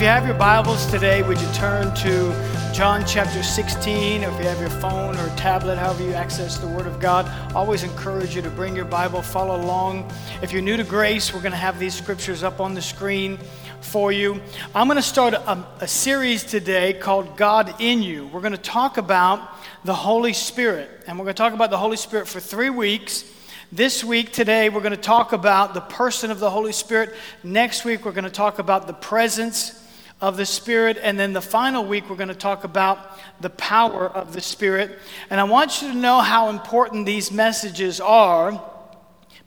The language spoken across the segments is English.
If you have your Bibles today, would you turn to John chapter 16, or if you have your phone or tablet, however you access the Word of God, always encourage you to bring your Bible, follow along. If you're new to grace, we're going to have these scriptures up on the screen for you. I'm going to start a, a series today called God in You. We're going to talk about the Holy Spirit, and we're going to talk about the Holy Spirit for three weeks. This week, today, we're going to talk about the person of the Holy Spirit. Next week, we're going to talk about the presence of the Spirit. And then the final week, we're going to talk about the power of the Spirit. And I want you to know how important these messages are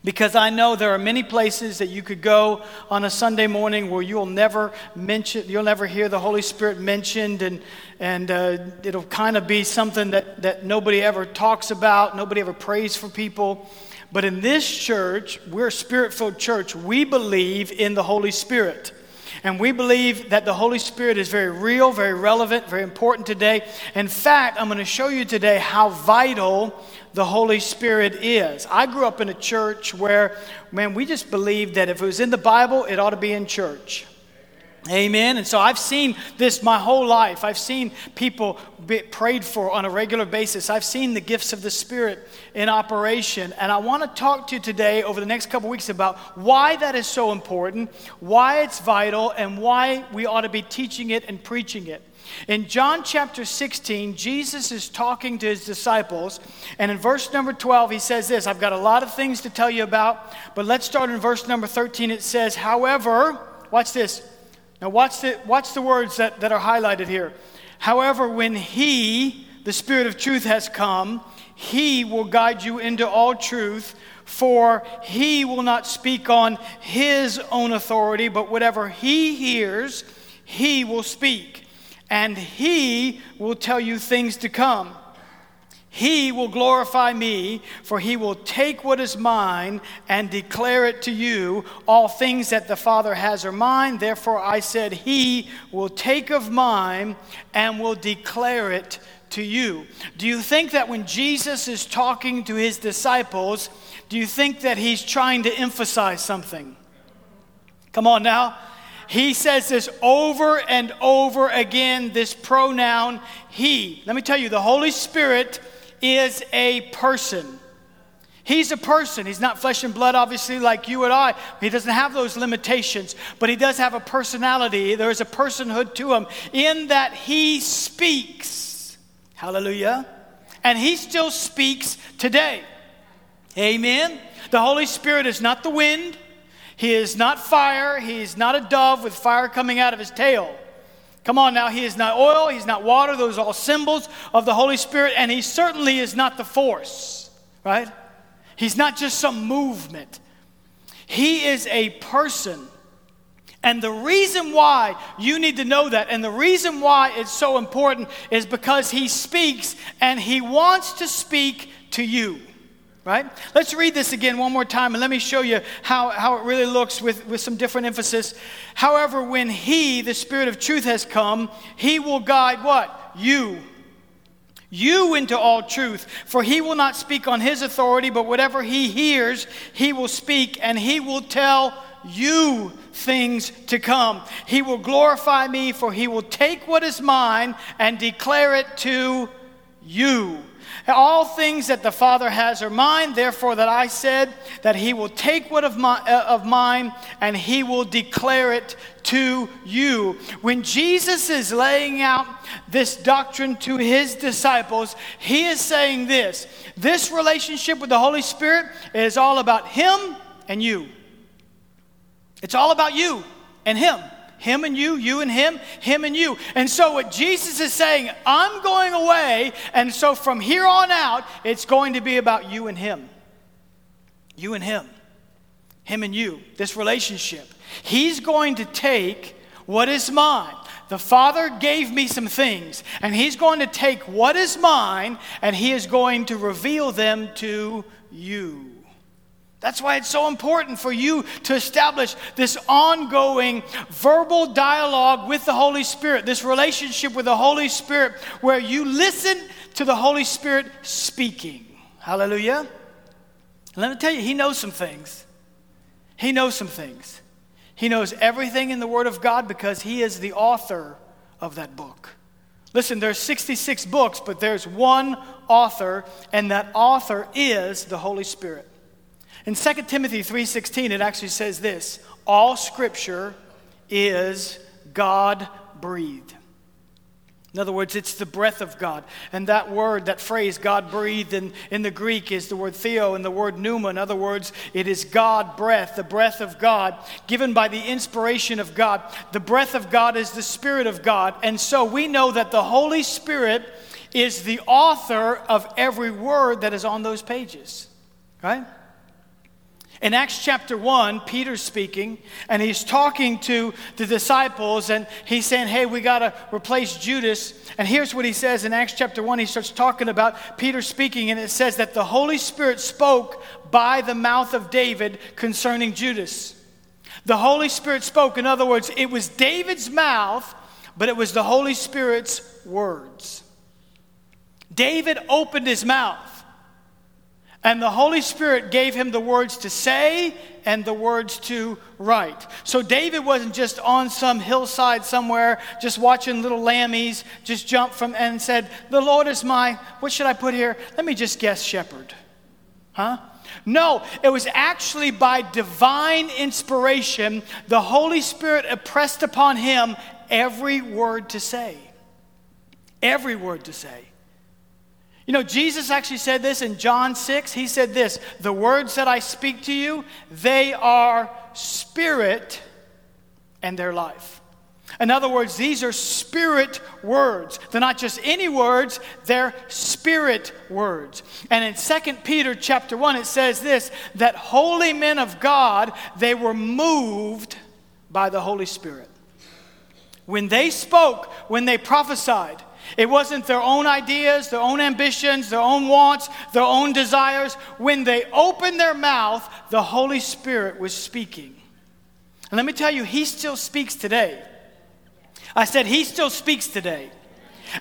because I know there are many places that you could go on a Sunday morning where you'll never mention, you'll never hear the Holy Spirit mentioned, and, and uh, it'll kind of be something that, that nobody ever talks about, nobody ever prays for people. But in this church, we're a spirit filled church. We believe in the Holy Spirit. And we believe that the Holy Spirit is very real, very relevant, very important today. In fact, I'm going to show you today how vital the Holy Spirit is. I grew up in a church where, man, we just believed that if it was in the Bible, it ought to be in church. Amen. And so I've seen this my whole life. I've seen people prayed for on a regular basis. I've seen the gifts of the Spirit in operation. And I want to talk to you today over the next couple weeks about why that is so important, why it's vital, and why we ought to be teaching it and preaching it. In John chapter 16, Jesus is talking to his disciples, and in verse number 12, he says this I've got a lot of things to tell you about, but let's start in verse number 13. It says, However, watch this. Now, watch the, watch the words that, that are highlighted here. However, when He, the Spirit of truth, has come, He will guide you into all truth, for He will not speak on His own authority, but whatever He hears, He will speak, and He will tell you things to come. He will glorify me, for he will take what is mine and declare it to you. All things that the Father has are mine. Therefore, I said, He will take of mine and will declare it to you. Do you think that when Jesus is talking to his disciples, do you think that he's trying to emphasize something? Come on now. He says this over and over again, this pronoun, he. Let me tell you, the Holy Spirit is a person. He's a person. He's not flesh and blood, obviously, like you and I. He doesn't have those limitations, but he does have a personality. There is a personhood to him in that he speaks. Hallelujah. And he still speaks today. Amen. The Holy Spirit is not the wind, he is not fire, he is not a dove with fire coming out of his tail. Come on now, he is not oil, he's not water. Those are all symbols of the Holy Spirit, and he certainly is not the force, right? He's not just some movement. He is a person. And the reason why you need to know that, and the reason why it's so important, is because he speaks and he wants to speak to you right? Let's read this again one more time and let me show you how, how it really looks with, with some different emphasis. However, when He, the Spirit of truth, has come, He will guide what? You. You into all truth. For He will not speak on His authority, but whatever He hears, He will speak, and He will tell you things to come. He will glorify me, for He will take what is mine and declare it to you. All things that the Father has are mine, therefore, that I said that He will take what of, my, uh, of mine and He will declare it to you. When Jesus is laying out this doctrine to His disciples, He is saying this this relationship with the Holy Spirit is all about Him and you. It's all about you and Him. Him and you, you and him, him and you. And so, what Jesus is saying, I'm going away, and so from here on out, it's going to be about you and him. You and him. Him and you. This relationship. He's going to take what is mine. The Father gave me some things, and He's going to take what is mine and He is going to reveal them to you. That's why it's so important for you to establish this ongoing verbal dialogue with the Holy Spirit, this relationship with the Holy Spirit where you listen to the Holy Spirit speaking. Hallelujah. Let me tell you, He knows some things. He knows some things. He knows everything in the Word of God because He is the author of that book. Listen, there's 66 books, but there's one author, and that author is the Holy Spirit. In 2 Timothy 3:16 it actually says this, all scripture is God breathed. In other words, it's the breath of God. And that word, that phrase, God breathed, in, in the Greek is the word theo and the word pneuma. In other words, it is God breath, the breath of God, given by the inspiration of God. The breath of God is the Spirit of God. And so we know that the Holy Spirit is the author of every word that is on those pages. Right? In Acts chapter 1, Peter's speaking, and he's talking to the disciples, and he's saying, Hey, we got to replace Judas. And here's what he says in Acts chapter 1. He starts talking about Peter speaking, and it says that the Holy Spirit spoke by the mouth of David concerning Judas. The Holy Spirit spoke. In other words, it was David's mouth, but it was the Holy Spirit's words. David opened his mouth. And the Holy Spirit gave him the words to say and the words to write. So David wasn't just on some hillside somewhere, just watching little lammies, just jump from and said, The Lord is my, what should I put here? Let me just guess, shepherd. Huh? No, it was actually by divine inspiration, the Holy Spirit impressed upon him every word to say. Every word to say. You know, Jesus actually said this in John 6. He said this The words that I speak to you, they are spirit and their life. In other words, these are spirit words. They're not just any words, they're spirit words. And in 2 Peter chapter 1 it says this that holy men of God, they were moved by the Holy Spirit. When they spoke, when they prophesied, it wasn't their own ideas, their own ambitions, their own wants, their own desires. When they opened their mouth, the Holy Spirit was speaking. And let me tell you, He still speaks today. I said, He still speaks today.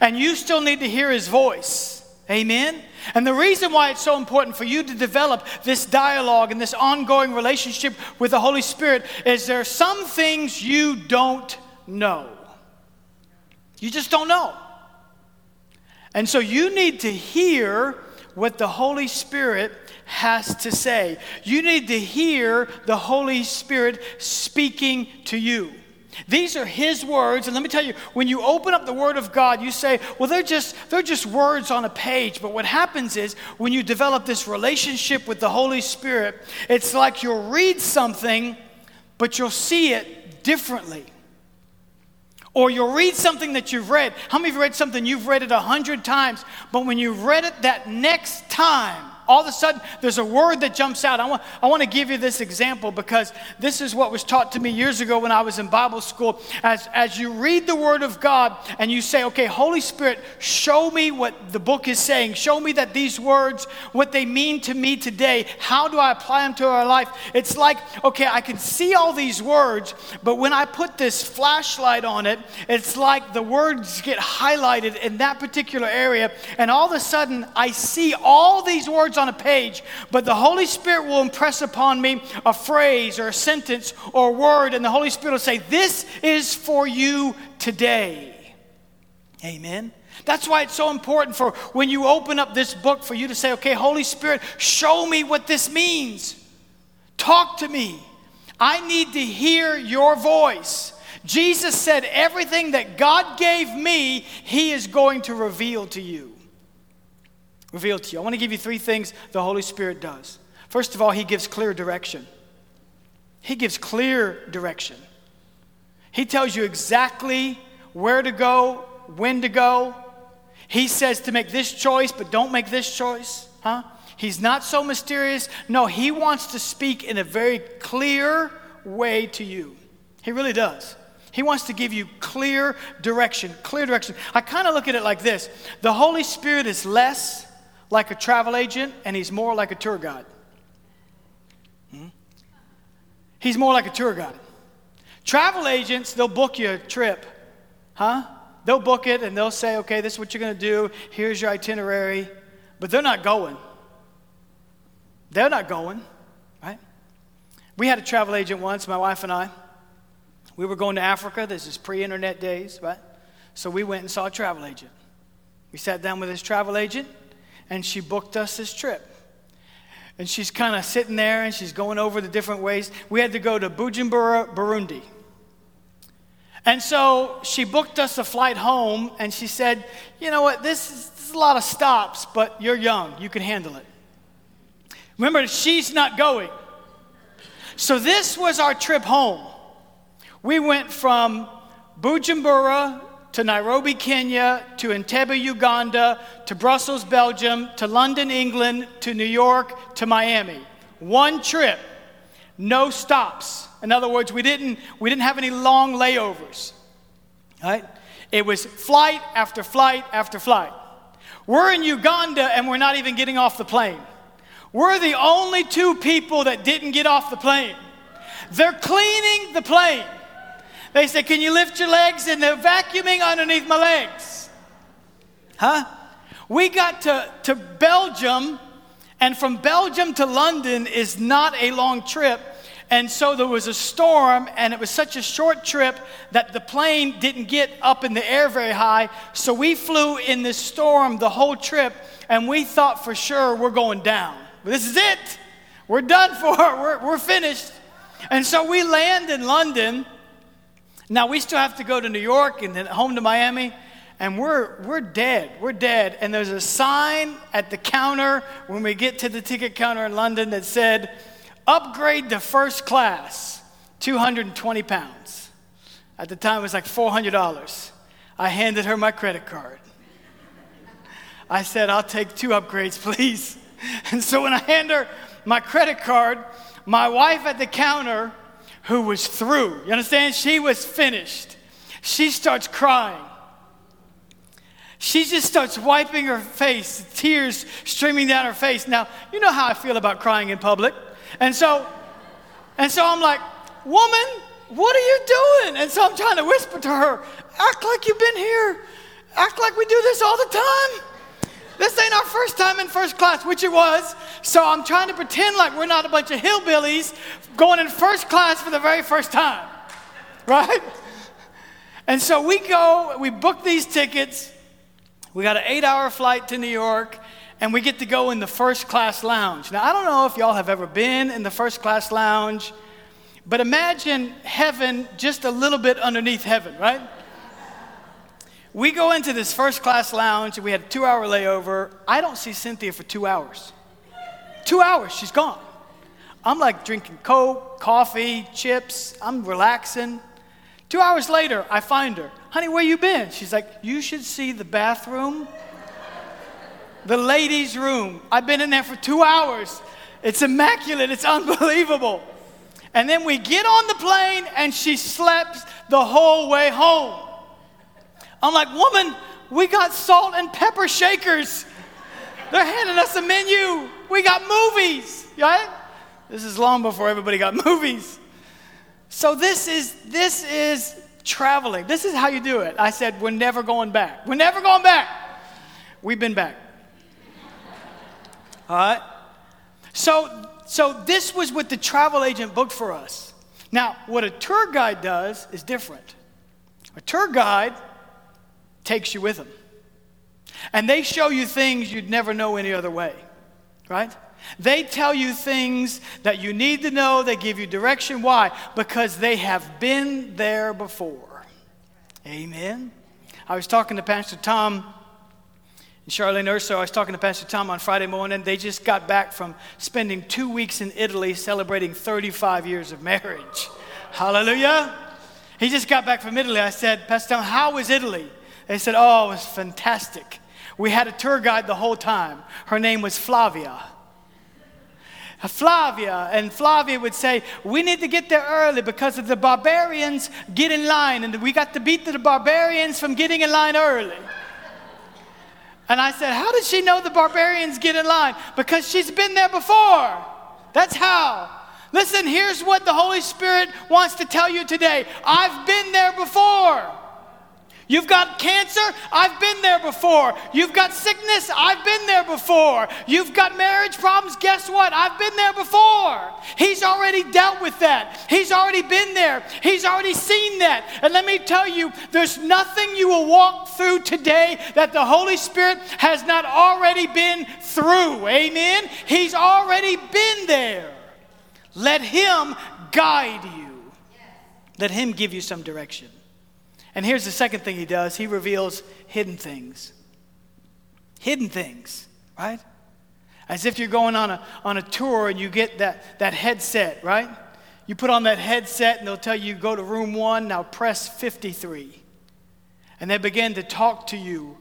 And you still need to hear His voice. Amen? And the reason why it's so important for you to develop this dialogue and this ongoing relationship with the Holy Spirit is there are some things you don't know. You just don't know. And so you need to hear what the Holy Spirit has to say. You need to hear the Holy Spirit speaking to you. These are his words and let me tell you when you open up the word of God you say well they're just they're just words on a page but what happens is when you develop this relationship with the Holy Spirit it's like you'll read something but you'll see it differently. Or you'll read something that you've read. How many of you read something you've read it a hundred times, but when you read it that next time, all of a sudden there's a word that jumps out. I want, I want to give you this example because this is what was taught to me years ago when I was in Bible school. As, as you read the Word of God and you say, okay, Holy Spirit, show me what the book is saying. Show me that these words, what they mean to me today. How do I apply them to our life? It's like, okay, I can see all these words, but when I put this flashlight on it, it's like the words get highlighted in that particular area. And all of a sudden, I see all these words words on a page, but the Holy Spirit will impress upon me a phrase or a sentence or a word, and the Holy Spirit will say, This is for you today. Amen. That's why it's so important for when you open up this book for you to say, okay, Holy Spirit, show me what this means. Talk to me. I need to hear your voice. Jesus said, everything that God gave me, He is going to reveal to you revealed to you. I want to give you three things the Holy Spirit does. First of all, He gives clear direction. He gives clear direction. He tells you exactly where to go, when to go. He says to make this choice, but don't make this choice. Huh? He's not so mysterious. No, He wants to speak in a very clear way to you. He really does. He wants to give you clear direction, clear direction. I kind of look at it like this the Holy Spirit is less like a travel agent and he's more like a tour guide. Hmm? He's more like a tour guide. Travel agents, they'll book you a trip, huh? They'll book it and they'll say, okay, this is what you're going to do. Here's your itinerary. But they're not going. They're not going, right? We had a travel agent once, my wife and I. We were going to Africa. This is pre internet days, right? So we went and saw a travel agent. We sat down with this travel agent, and she booked us this trip. And she's kind of sitting there and she's going over the different ways. We had to go to Bujumbura, Burundi. And so she booked us a flight home and she said, You know what, this is, this is a lot of stops, but you're young. You can handle it. Remember, she's not going. So this was our trip home. We went from Bujumbura to Nairobi, Kenya, to Entebbe, Uganda, to Brussels, Belgium, to London, England, to New York, to Miami. One trip, no stops. In other words, we didn't, we didn't have any long layovers. Right? It was flight after flight after flight. We're in Uganda and we're not even getting off the plane. We're the only two people that didn't get off the plane. They're cleaning the plane. They said, Can you lift your legs? And they're vacuuming underneath my legs. Huh? We got to, to Belgium, and from Belgium to London is not a long trip. And so there was a storm, and it was such a short trip that the plane didn't get up in the air very high. So we flew in this storm the whole trip, and we thought for sure we're going down. This is it. We're done for. We're, we're finished. And so we land in London. Now we still have to go to New York and then home to Miami, and we're, we're dead. We're dead. And there's a sign at the counter when we get to the ticket counter in London that said, upgrade to first class, 220 pounds. At the time, it was like $400. I handed her my credit card. I said, I'll take two upgrades, please. And so when I hand her my credit card, my wife at the counter, who was through, you understand? She was finished. She starts crying. She just starts wiping her face, tears streaming down her face. Now, you know how I feel about crying in public. And so, and so I'm like, woman, what are you doing? And so I'm trying to whisper to her, act like you've been here. Act like we do this all the time. This ain't our first time in first class, which it was. So I'm trying to pretend like we're not a bunch of hillbillies going in first class for the very first time. Right? And so we go, we book these tickets. We got an eight hour flight to New York, and we get to go in the first class lounge. Now, I don't know if y'all have ever been in the first class lounge, but imagine heaven just a little bit underneath heaven, right? We go into this first class lounge, and we had a two hour layover. I don't see Cynthia for two hours. Two hours, she's gone. I'm like drinking Coke, coffee, chips. I'm relaxing. Two hours later, I find her. Honey, where you been? She's like, you should see the bathroom, the ladies' room. I've been in there for two hours. It's immaculate. It's unbelievable. And then we get on the plane, and she slept the whole way home. I'm like, woman, we got salt and pepper shakers. They're handing us a menu. We got movies, right? This is long before everybody got movies. So this is this is traveling. This is how you do it. I said, we're never going back. We're never going back. We've been back. All right. So so this was what the travel agent booked for us. Now, what a tour guide does is different. A tour guide takes you with them. And they show you things you'd never know any other way, right? They tell you things that you need to know. They give you direction. Why? Because they have been there before. Amen. I was talking to Pastor Tom and Charlene Urso. I was talking to Pastor Tom on Friday morning. They just got back from spending two weeks in Italy celebrating 35 years of marriage. Hallelujah. He just got back from Italy. I said, Pastor Tom, how was Italy? They said, Oh, it was fantastic. We had a tour guide the whole time. Her name was Flavia. Uh, Flavia, and Flavia would say, We need to get there early because if the barbarians get in line, and we got to beat the barbarians from getting in line early. And I said, How did she know the barbarians get in line? Because she's been there before. That's how. Listen, here's what the Holy Spirit wants to tell you today I've been there before. You've got cancer? I've been there before. You've got sickness? I've been there before. You've got marriage problems? Guess what? I've been there before. He's already dealt with that. He's already been there. He's already seen that. And let me tell you, there's nothing you will walk through today that the Holy Spirit has not already been through. Amen? He's already been there. Let Him guide you, let Him give you some direction. And here's the second thing he does he reveals hidden things. Hidden things, right? As if you're going on a, on a tour and you get that, that headset, right? You put on that headset and they'll tell you, go to room one, now press 53. And they begin to talk to you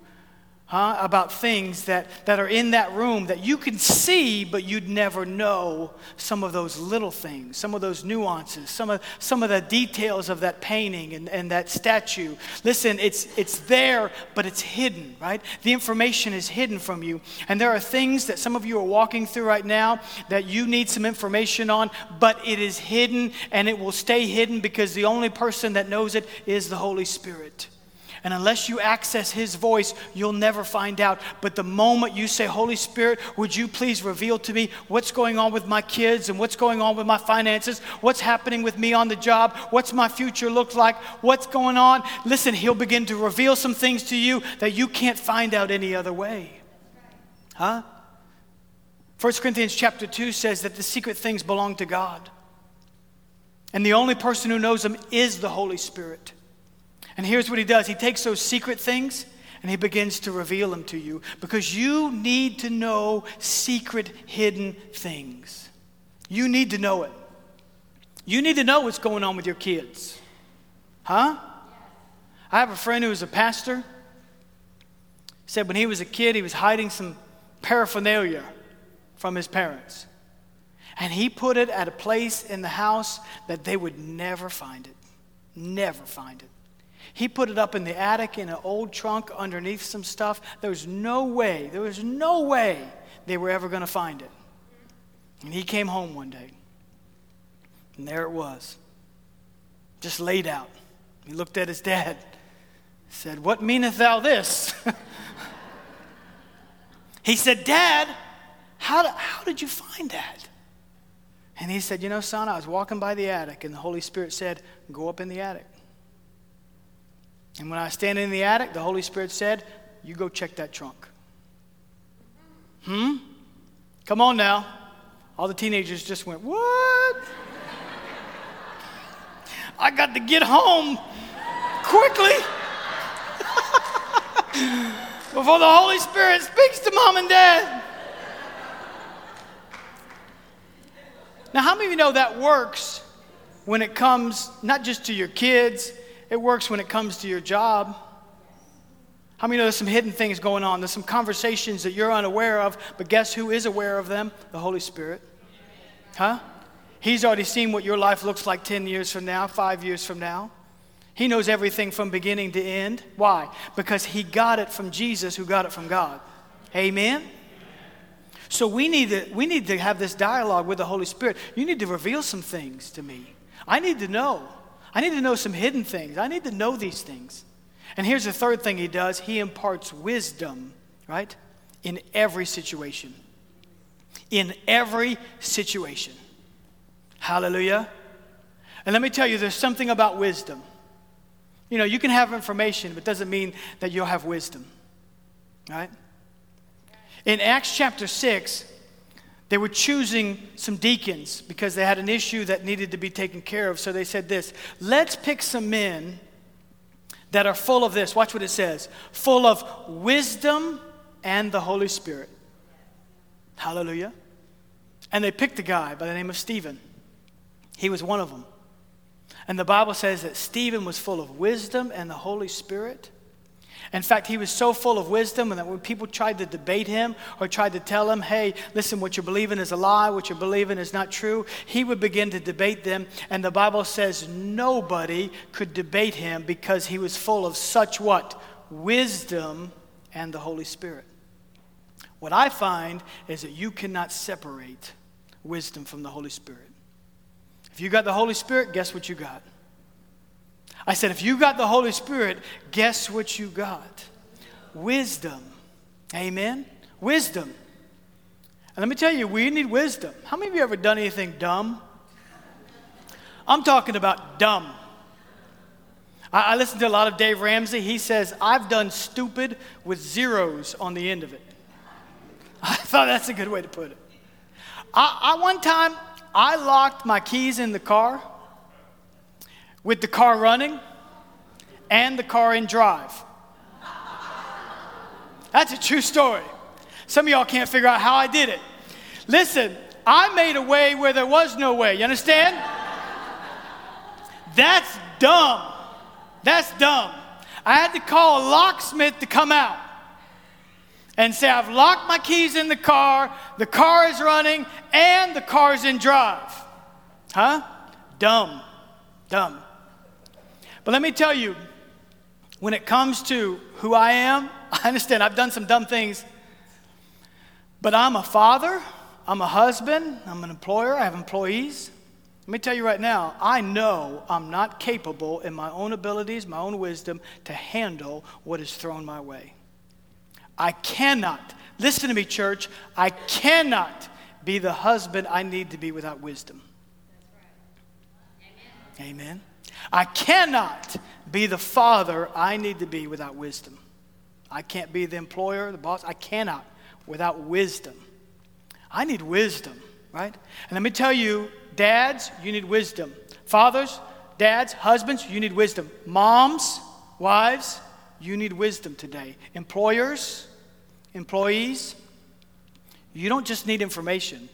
huh, about things that, that are in that room that you can see, but you'd never know some of those little things, some of those nuances, some of, some of the details of that painting and, and that statue. Listen, it's, it's there, but it's hidden, right? The information is hidden from you. And there are things that some of you are walking through right now that you need some information on, but it is hidden and it will stay hidden because the only person that knows it is the Holy Spirit. And unless you access His voice, you'll never find out. But the moment you say, Holy Spirit, would you please reveal to me what's going on with my kids and what's going on with my finances? What's happening with me on the job? What's my future look like? What's going on? Listen, He'll begin to reveal some things to you that you can't find out any other way. Huh? 1 Corinthians chapter 2 says that the secret things belong to God. And the only person who knows them is the Holy Spirit. And here's what he does he takes those secret things and he begins to reveal them to you because you need to know secret, hidden things. You need to know it. You need to know what's going on with your kids. Huh? I have a friend who is a pastor. He said when he was a kid, he was hiding some paraphernalia from his parents. And he put it at a place in the house that they would never find it. Never find it. He put it up in the attic in an old trunk underneath some stuff. There was no way, there was no way they were ever going to find it. And he came home one day, and there it was, just laid out. He looked at his dad, said, What meaneth thou this? he said, Dad, how, how did you find that? And he said, You know, son, I was walking by the attic, and the Holy Spirit said, Go up in the attic. And when I was standing in the attic, the Holy Spirit said, You go check that trunk. Hmm? Come on now. All the teenagers just went, What? I got to get home quickly before the Holy Spirit speaks to mom and dad. Now, how many of you know that works when it comes not just to your kids, it works when it comes to your job. How many know there's some hidden things going on? There's some conversations that you're unaware of, but guess who is aware of them? The Holy Spirit. Huh? He's already seen what your life looks like 10 years from now, five years from now. He knows everything from beginning to end. Why? Because he got it from Jesus, who got it from God. Amen? So we need to, we need to have this dialogue with the Holy Spirit. You need to reveal some things to me. I need to know. I need to know some hidden things. I need to know these things. And here's the third thing he does he imparts wisdom, right? In every situation. In every situation. Hallelujah. And let me tell you, there's something about wisdom. You know, you can have information, but doesn't mean that you'll have wisdom, right? In Acts chapter 6, they were choosing some deacons because they had an issue that needed to be taken care of. So they said this let's pick some men that are full of this. Watch what it says full of wisdom and the Holy Spirit. Hallelujah. And they picked a guy by the name of Stephen. He was one of them. And the Bible says that Stephen was full of wisdom and the Holy Spirit. In fact, he was so full of wisdom that when people tried to debate him or tried to tell him, hey, listen, what you're believing is a lie, what you're believing is not true, he would begin to debate them. And the Bible says nobody could debate him because he was full of such what? Wisdom and the Holy Spirit. What I find is that you cannot separate wisdom from the Holy Spirit. If you got the Holy Spirit, guess what you got? I said, if you got the Holy Spirit, guess what you got? Wisdom. Amen? Wisdom. And let me tell you, we need wisdom. How many of you ever done anything dumb? I'm talking about dumb. I, I listen to a lot of Dave Ramsey. He says, I've done stupid with zeros on the end of it. I thought that's a good way to put it. I, I one time, I locked my keys in the car with the car running and the car in drive. That's a true story. Some of y'all can't figure out how I did it. Listen, I made a way where there was no way. You understand? That's dumb. That's dumb. I had to call a locksmith to come out and say, I've locked my keys in the car, the car is running, and the car's in drive. Huh? Dumb. Dumb. But let me tell you, when it comes to who I am, I understand I've done some dumb things, but I'm a father, I'm a husband, I'm an employer, I have employees. Let me tell you right now, I know I'm not capable in my own abilities, my own wisdom, to handle what is thrown my way. I cannot, listen to me, church, I cannot be the husband I need to be without wisdom. Amen. Amen. I cannot be the father I need to be without wisdom. I can't be the employer, the boss. I cannot without wisdom. I need wisdom, right? And let me tell you, dads, you need wisdom. Fathers, dads, husbands, you need wisdom. Moms, wives, you need wisdom today. Employers, employees, you don't just need information.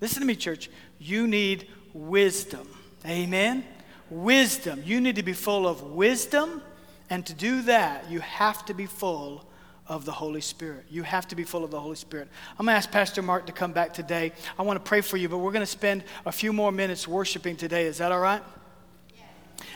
Listen to me, church. You need wisdom. Amen? Wisdom. You need to be full of wisdom. And to do that, you have to be full of the Holy Spirit. You have to be full of the Holy Spirit. I'm going to ask Pastor Mark to come back today. I want to pray for you, but we're going to spend a few more minutes worshiping today. Is that all right?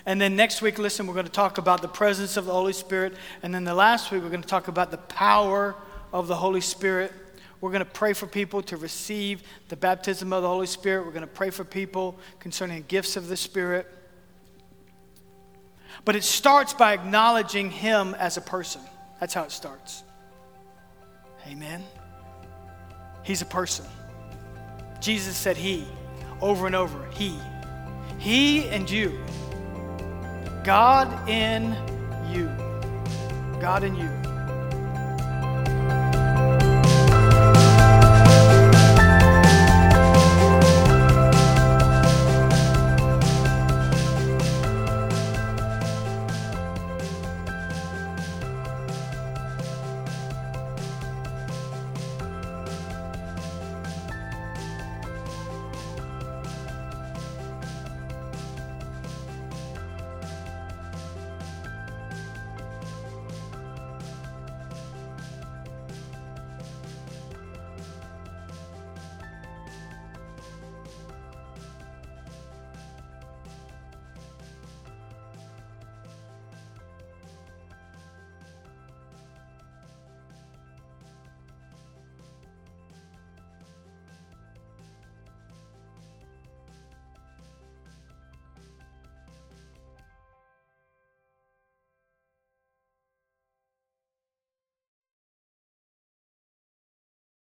And then next week, listen, we're going to talk about the presence of the Holy Spirit. And then the last week, we're going to talk about the power of the Holy Spirit. We're going to pray for people to receive the baptism of the Holy Spirit. We're going to pray for people concerning gifts of the Spirit. But it starts by acknowledging Him as a person. That's how it starts. Amen. He's a person. Jesus said He over and over. He. He and you. God in you. God in you.